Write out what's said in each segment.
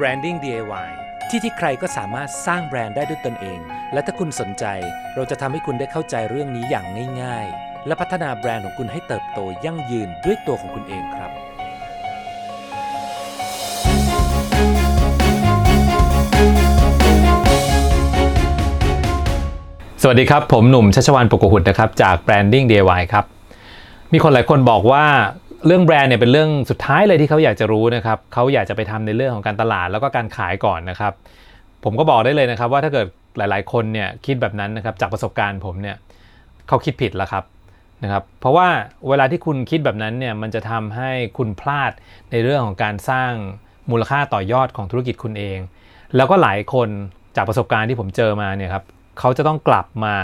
Branding DIY ที่ที่ใครก็สามารถสร้างแบรนด์ได้ด้วยตนเอง และถ้าคุณสนใจ เราจะทำให้คุณได้เข้าใจเรื่องนี้อย่างง่าย ๆ และพัฒนาแบรนด์ของคุณให้เติบโตยั่งยืนด้วยตัวของคุณเองครับสวัสดีครับ ผมหนุ่มชัชวานปกหุดนะครับ จาก Branding DIY ครับ มีคนหลายคนบอกว่า เรื่องแบรนด์เนี่ยเป็นเรื่องสุดท้ายเลยที่เขาอยากจะรู้นะครับเขาอยากจะไปทำในเรื่องของการตลาดแล้วก็การขายก่อนนะครับ ผมก็บอกได้เลยนะครับ ว่าถ้าเกิดหลาย ๆ คนเนี่ยคิดแบบนั้นนะครับจากประสบการณ์ผมเนี่ยเขาคิดผิดแล้วครับนะครับ เพราะว่าเวลาที่คุณคิดแบบนั้นเนี่ยมันจะทำให้คุณพลาดในเรื่องของการสร้างมูลค่าต่อยอดของธุรกิจคุณเอง แล้วก็หลายคนจากประสบการณ์ที่ผมเจอมาเนี่ยครับเขาจะต้องกลับมา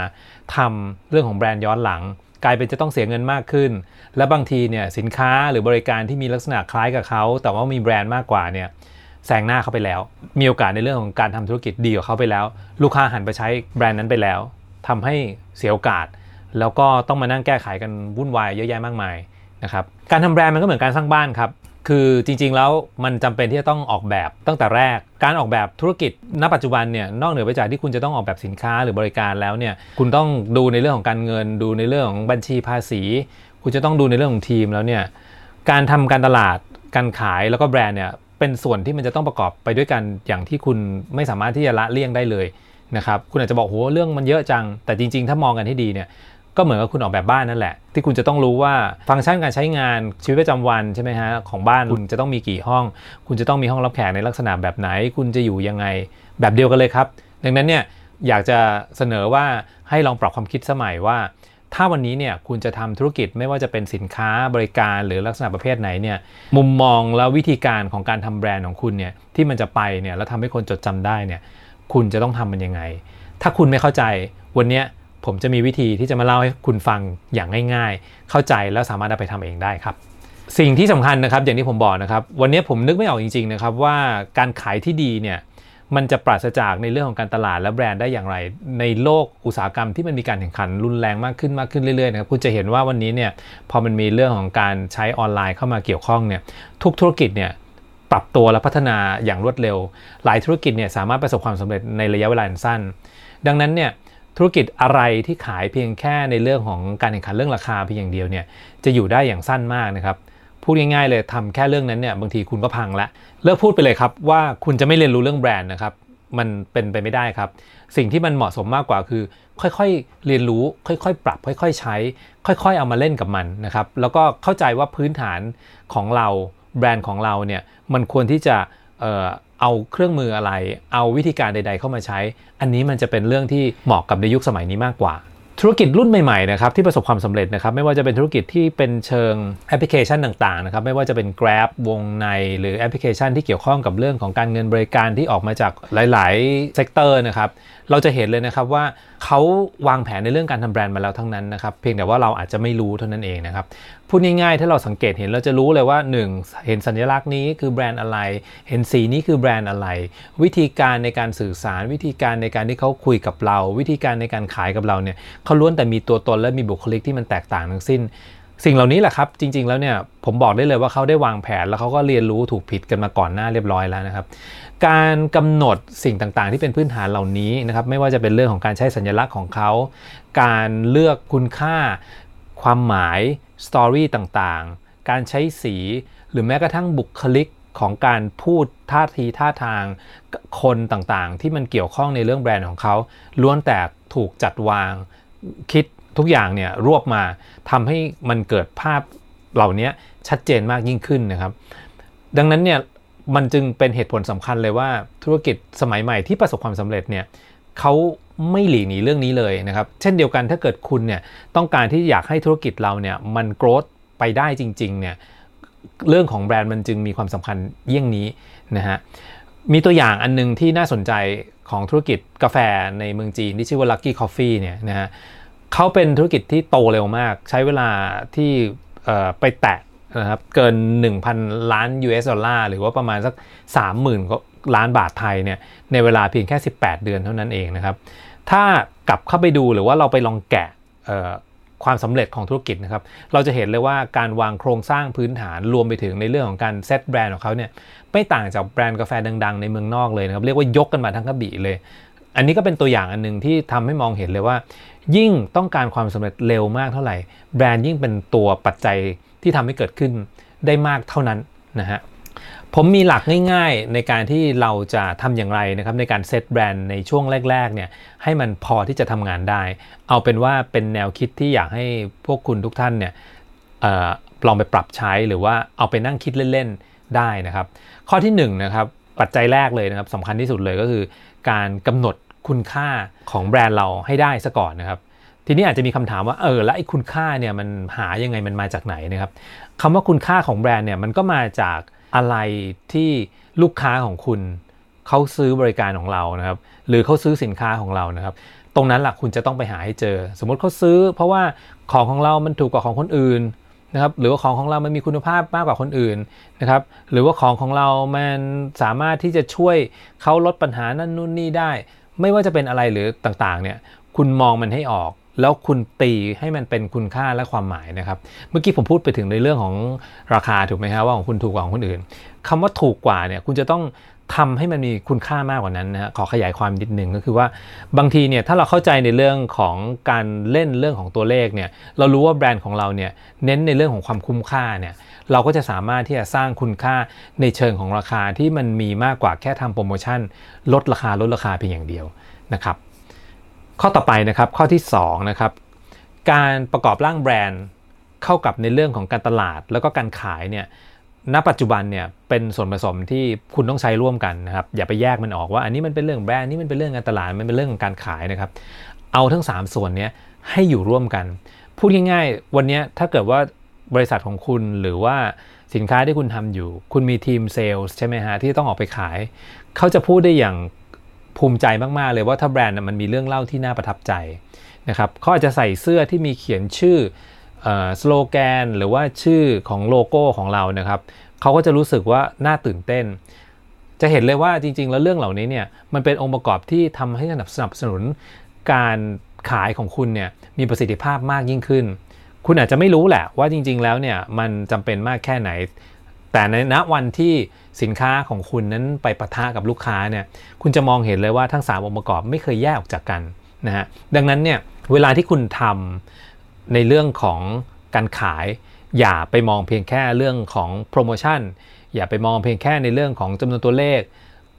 ทำเรื่องของแบรนด์ย้อนหลัง กลายเป็นจะต้องเสียเงินมากขึ้น และบางทีเนี่ยสินค้าหรือบริการที่มีลักษณะคล้ายกับเขา แต่ว่ามีแบรนด์มากกว่าเนี่ยแซงหน้าเขาไปแล้ว มีโอกาสในเรื่องของการทำธุรกิจดีกว่าเขาไปแล้ว ลูกค้าหันไปใช้แบรนด์นั้นไปแล้วทำให้เสียโอกาส แล้วก็ต้องมานั่งแก้ไขกันวุ่นวายเยอะแยะมากมายนะครับการทำแบรนด์มันก็เหมือนการสร้างบ้านครับ คือจริงๆแล้วมันจำเป็นที่จะต้องออกแบบตั้งแต่แรก การออกแบบธุรกิจณปัจจุบันเนี่ยนอกเหนือไปจากที่คุณจะต้องออกแบบสินค้าหรือบริการแล้วเนี่ยคุณต้องดูในเรื่องของการเงิน ดูในเรื่องของบัญชีภาษี คุณจะต้องดูในเรื่องของทีมแล้วเนี่ยการทำการตลาดการขายแล้วก็แบรนด์เนี่ยเป็นส่วนที่มันจะต้องประกอบไปด้วยกันอย่างที่คุณไม่สามารถที่จะละเลี่ยงได้เลยนะครับคุณอาจจะบอกโหเรื่องมันเยอะจัง แต่จริง ๆ ถ้ามองกันให้ดีเนี่ย ก็เหมือนกับคุณออกแบบบ้านนั่นแหละ ที่คุณจะต้องรู้ว่าฟังก์ชันการใช้งานชีวิตประจำวันใช่ไหมฮะของบ้านคุณจะต้องมีกี่ห้อง คุณจะต้องมีห้องรับแขกในลักษณะแบบไหน คุณจะอยู่ยังไงแบบเดียวกันเลยครับ ดังนั้นเนี่ยอยากจะเสนอว่าให้ลองปรับความคิดสมัยว่า ถ้าวันนี้เนี่ยคุณจะทำธุรกิจไม่ว่าจะเป็นสินค้าบริการหรือลักษณะประเภทไหนเนี่ยมุมมองและวิธีการของการทำแบรนด์ของคุณเนี่ยที่มันจะไปเนี่ยแล้วทำให้คนจดจำได้เนี่ยคุณจะต้องทำมันยังไง ถ้าคุณไม่เข้าใจวันนี้ ผมจะมีวิธีที่จะมาเล่าให้คุณฟังอย่างง่าย ๆ เข้าใจแล้วสามารถเอาไปทำเองได้ครับ สิ่งที่สำคัญนะครับอย่างที่ผมบอกนะครับ วันนี้ผมนึกไม่ออกจริง ๆ นะครับว่าการขายที่ดีเนี่ยมันจะปราศจากในเรื่องของการตลาดและแบรนด์ได้อย่างไร ในโลกอุตสาหกรรมที่มันมีการแข่งขันรุนแรงมากขึ้นมากขึ้นเรื่อยๆนะครับคุณจะเห็นว่าวันนี้เนี่ยพอมันมีเรื่องของการใช้ออนไลน์เข้ามาเกี่ยวข้องเนี่ยทุกธุรกิจเนี่ยปรับตัวและพัฒนาอย่างรวดเร็ว หลายธุรกิจเนี่ยสามารถประสบความสำเร็จในระยะเวลาสั้น ดังนั้นเนี่ย ธุรกิจอะไรที่ขายเพียงแค่ในเรื่องของการแข่งขันเรื่องราคาเพียงอย่างเดียวเนี่ยจะอยู่ได้อย่างสั้นมากนะครับพูดง่ายๆเลยทำแค่เรื่องนั้นเนี่ยบางทีคุณก็พังละเลิกพูดไปเลยครับว่าคุณจะไม่เรียนรู้เรื่องแบรนด์นะครับมันเป็นไปไม่ได้ครับ สิ่งที่มันเหมาะสมมากกว่าคือ ค่อยๆเรียนรู้ ค่อยๆ ปรับ ค่อย ๆ ใช้ ค่อยๆ เอามาเล่นกับมันนะครับ แล้วก็เข้าใจว่าพื้นฐานของเราแบรนด์ของเราเนี่ยมันควรที่จะ เอาเครื่องมืออะไร เอาวิธีการใด ๆ เข้ามาใช้ อันนี้มันจะเป็นเรื่องที่เหมาะกับในยุคสมัยนี้มากกว่า ธุรกิจรุ่นใหม่ๆนะครับที่ประสบความสำเร็จนะครับไม่ว่าจะเป็นธุรกิจที่เป็นเชิงแอปพลิเคชันต่างๆนะครับไม่ว่าจะเป็น Grab วงในหรือแอปพลิเคชันที่เกี่ยวข้องกับเรื่องของการเงินบริการที่ออกมาจากหลายๆ sector นะครับเราจะเห็นเลยนะครับว่าเขาวางแผนในเรื่องการทำแบรนด์มาแล้วทั้งนั้นนะครับเพียงแต่ว่าเราอาจจะไม่รู้เท่านั้นเองนะครับพูดง่ายๆ ถ้าเราสังเกตเห็นเราจะรู้เลยว่า 1 เห็นสัญลักษณ์นี้คือแบรนด์อะไร เห็นสีนี้คือแบรนด์อะไร วิธีการในการสื่อสารวิธีการในการที่เขาคุยกับเรา วิธีการในการขายกับเราเนี่ยเขาล้วนแต่มีตัวตนและมีบุคลิกที่มันแตกต่างทั้งสิ้น สิ่งเหล่านี้แหละครับ จริง ๆ แล้วเนี่ยผมบอกได้เลยว่าเขาได้วางแผนแล้วเขาก็เรียนรู้ถูกผิดกันมาก่อนหน้าเรียบร้อยแล้วนะครับ การกำหนดสิ่งต่างๆ ที่เป็นพื้นฐานเหล่านี้นะครับ ไม่ว่าจะเป็นเรื่องของการใช้สัญลักษณ์ของเขา การเลือกคุณค่า ความหมายสตอรี่ต่างๆ การใช้สี หรือแม้กระทั่งบุคลิกของการพูดท่าทีท่าทางคนต่างๆ ที่มันเกี่ยวข้องในเรื่องแบรนด์ของเขาล้วนแต่ถูกจัดวาง คิดทุกอย่างเนี่ยรวบมาทำให้มันเกิดภาพเหล่านี้ชัดเจนมากยิ่งขึ้นนะครับ ดังนั้นเนี่ยมันจึงเป็นเหตุผลสำคัญเลยว่าธุรกิจสมัยใหม่ที่ประสบความสำเร็จเนี่ยเขาไม่หลีกหนีเรื่องนี้เลยนะครับ เช่นเดียวกันถ้าเกิดคุณเนี่ยต้องการที่อยากให้ธุรกิจเราเนี่ยมันโกรธไปได้จริงๆเนี่ยเรื่องของแบรนด์มันจึงมีความสำคัญเยี่ยงนี้นะฮะมีตัวอย่างอันนึงที่น่าสนใจ ของธุรกิจกาแฟในเมืองจีนที่ชื่อว่า Lucky Coffee เนี่ยนะฮะเขาเป็นธุรกิจที่โตเร็วมาก ใช้เวลาที่ไปแตะนะครับเกิน 1,000 ล้าน US ดอลลาร์หรือว่าประมาณสัก 30,000ล้านบาทไทยเนี่ยในเวลาเพียงแค่ 18 เดือนเท่านั้นเองนะครับ ถ้ากลับเข้าไปดูหรือว่าเราไปลองแกะ ความสำเร็จของธุรกิจนะครับ เราจะเห็นเลยว่าการวางโครงสร้างพื้นฐานรวมไปถึงในเรื่องของการเซตแบรนด์ของเขาเนี่ยไม่ต่างจากแบรนด์กาแฟดัง ๆ ในเมืองนอกเลยนะครับ เรียกว่ายกกันมาทั้งกระบี่เลย อันนี้ก็เป็นตัวอย่างอันหนึงที่ทำให้มองเห็นเลยว่า ยิ่งต้องการความสำเร็จเร็วมากเท่าไหร่ แบรนด์ยิ่งเป็นตัวปัจจัยที่ทำให้เกิดขึ้นได้มากเท่านั้นนะฮะ ผมมีหลักง่ายๆในการที่เราจะทำอย่างไรนะครับในการเซตแบรนด์ในช่วงแรกๆเนี่ยให้มันพอที่จะทำงานได้ เอาเป็นว่าเป็นแนวคิดที่อยากให้พวกคุณทุกท่านเนี่ยออลองไปปรับใช้หรือว่าเอาไปนั่งคิดเล่นๆได้นะครับ ข้อที่1นงนะครับปัจจัยแรกเลยนะครับสำคัญที่สุดเลยก็คือ การกำหนดคุณค่าของแบรนด์เราให้ได้ซะก่อนนะครับทีนี้อาจจะมีคำถามว่าเออแล้วไอ้คุณค่าเนี่ยมันหายังไงมันมาจากไหนนะครับคำว่าคุณค่าของแบรนด์เนี่ยมันก็มาจาก อะไรที่ลูกค้าของคุณเขาซื้อบริการของเรานะครับ หรือเขาซื้อสินค้าของเรานะครับ ตรงนั้นแหละคุณจะต้องไปหาให้เจอ สมมติเขาซื้อ เพราะว่าของของเรามันถูกกว่าของคนอื่นนะครับ หรือว่าของของเรามันมีคุณภาพมากกว่าคนอื่นนะครับ หรือว่าของของเรามันสามารถที่จะช่วยเขาลดปัญหานั่นนู่นนี่ได้ ไม่ว่าจะเป็นอะไรหรือต่างๆเนี่ย คุณมองมันให้ออก แล้วคุณตีให้มันเป็นคุณค่าและความหมายนะครับ เมื่อกี้ผมพูดไปถึงในเรื่องของราคาถูกไหมครับว่าของคุณถูกกว่าของคนอื่นคำว่าถูกกว่าเนี่ยคุณจะต้องทำให้มันมีคุณค่ามากกว่านั้นนะฮะขอขยายความนิดนึงก็คือว่าบางทีเนี่ยถ้าเราเข้าใจในเรื่องของการเล่นเรื่องของตัวเลขเนี่ยเรารู้ว่าแบรนด์ของเราเนี่ยเน้นในเรื่องของความคุ้มค่าเนี่ยเราก็จะสามารถที่จะสร้างคุณค่าในเชิงของราคาที่มันมีมากกว่าแค่ทำโปรโมชั่น ลดราคาลดราคาเพียงอย่างเดียวนะครับ ข้อต่อไปนะครับข้อที่2นะครับการประกอบร่างแบรนด์เข้ากับในเรื่องของการตลาดแล้วก็การขายเนี่ยณปัจจุบันเนี่ยเป็นส่วนผสมที่คุณต้องใช้ร่วมกันนะครับอย่าไปแยกมันออกว่าอันนี้มันเป็นเรื่องแบรนด์นี่มันเป็นเรื่องการตลาดมันเป็นเรื่องของการขายนะครับเอาทั้ง 3 ส่วนนี้ให้อยู่ร่วมกัน พูดง่ายๆ วันนี้ถ้าเกิดว่าบริษัทของคุณหรือว่าสินค้าที่คุณทำอยู่ คุณมีทีมเซลล์ใช่ไหมฮะที่ต้องออกไปขาย เขาจะพูดได้อย่าง ภูมิใจมาก ๆ เลยว่าถ้าแบรนด์มันมีเรื่องเล่าที่น่าประทับใจนะครับเขาอาจจะใส่เสื้อที่มีเขียนชื่อสโลแกน หรือว่าชื่อของโลโก้ของเรานะครับเขาก็จะรู้สึกว่าน่าตื่นเต้น จะเห็นเลยว่าจริง ๆ แล้วเรื่องเหล่านี้เนี่ยมันเป็นองค์ประกอบที่ทำให้สนับสนุนการขายของคุณเนี่ยมีประสิทธิภาพมากยิ่งขึ้น คุณอาจจะไม่รู้แหละว่าจริง ๆ แล้วเนี่ยมันจำเป็นมากแค่ไหน แต่ในณวันที่สินค้าของคุณนั้นไปปะทะกับลูกค้าเนี่ยคุณจะมองเห็นเลยว่าทั้ง 3 องค์ประกอบไม่เคยแยกออกจากกันนะฮะดังนั้นเนี่ยเวลาที่คุณทำในเรื่องของการขาย อย่าไปมองเพียงแค่เรื่องของโปรโมชั่นอย่าไปมองเพียงแค่ในเรื่องของจำนวนตัวเลข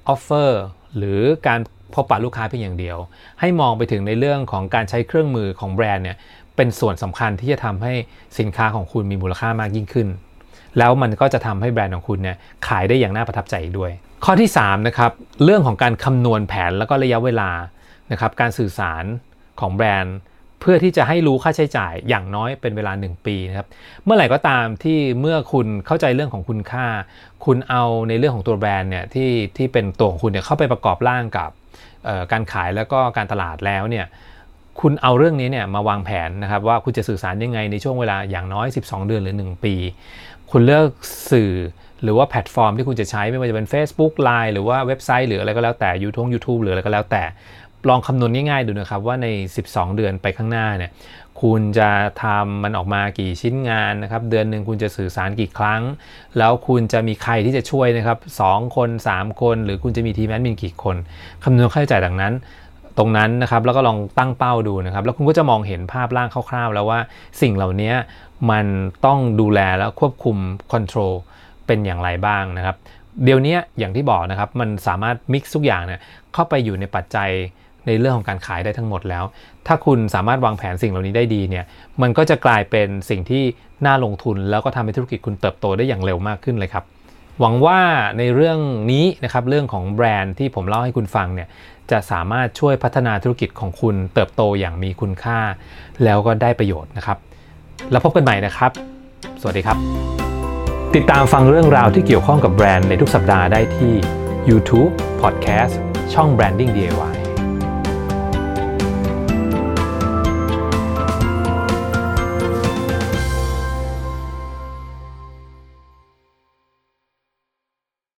ออฟเฟอร์หรือการพบปะลูกค้าเพียงอย่างเดียว ให้มองไปถึงในเรื่องของการใช้เครื่องมือของแบรนด์เนี่ยเป็นส่วนสำคัญที่จะทำให้สินค้าของคุณมีมูลค่ามากยิ่งขึ้น แล้วมันก็จะทำให้แบรนด์ของคุณเนี่ยขายได้อย่างน่าประทับใจอีกด้วย ข้อที่3นะครับเรื่องของการคำนวณแผนแล้วก็ระยะเวลานะครับการสื่อสารของแบรนด์เพื่อที่จะให้รู้ค่าใช้จ่ายอย่างน้อยเป็นเวลา 1 ปีนะครับเมื่อไหร่ก็ตามที่เมื่อคุณเข้าใจเรื่องของคุณค่า คุณเอาในเรื่องของตัวแบรนด์เนี่ยที่ที่เป็นตัวของคุณเนี่ยเข้าไปประกอบร่างกับการขายแล้วก็การตลาดแล้วเนี่ยคุณเอาเรื่องนี้เนี่ยมาวางแผนนะครับว่าคุณจะสื่อสารยังไงในช่วงเวลาอย่างน้อย 12 เดือนหรือ 1 ปี คุณเลือกสื่อหรือว่าแพลตฟอร์มที่คุณจะใช้ไม่ว่าจะเป็น Facebook Line หรือว่าเว็บไซต์หรืออะไรก็แล้วแต่ YouTube YouTube หรืออะไรก็แล้วแต่ ลองคำนวณง่ายๆดูนะครับว่าใน 12 เดือนไปข้างหน้าเนี่ยคุณจะทำมันออกมากี่ชิ้นงานนะครับ เดือนหนึ่งคุณจะสื่อสารกี่ครั้ง แล้วคุณจะมีใครที่จะช่วยนะครับ2คน 3 คน หรือคุณจะมีทีมแอดมินกี่คนคำนวณค่าใช้จ่ายดังนั้น ตรงนั้นนะครับแล้วก็ลองตั้งเป้าดูนะครับ แล้วคุณก็จะมองเห็นภาพร่างคร่าวๆ แล้วว่าสิ่งเหล่านี้มันต้องดูแลแล้วควบคุมคอนโทรลเป็นอย่างไรบ้างนะครับ เดี๋ยวนี้อย่างที่บอกนะครับมันสามารถมิกซ์ทุกอย่างเนี่ยเข้าไปอยู่ในปัจจัยในเรื่องของการขายได้ทั้งหมดแล้ว ถ้าคุณสามารถวางแผนสิ่งเหล่านี้ได้ดีเนี่ย มันก็จะกลายเป็นสิ่งที่น่าลงทุน แล้วก็ทำให้ธุรกิจคุณเติบโตได้อย่างเร็วมากขึ้นเลยครับ หวังว่าในเรื่องนี้นะครับเรื่องของแบรนด์ที่ผมเล่าให้คุณฟังเนี่ยจะสามารถช่วยพัฒนาธุรกิจของคุณเติบโตอย่างมีคุณค่า แล้วก็ได้ประโยชน์นะครับ แล้วพบกันใหม่นะครับ สวัสดีครับ ติดตามฟังเรื่องราวที่เกี่ยวข้องกับแบรนด์ในทุกสัปดาห์ได้ที่ YouTube Podcast ช่อง Branding DIY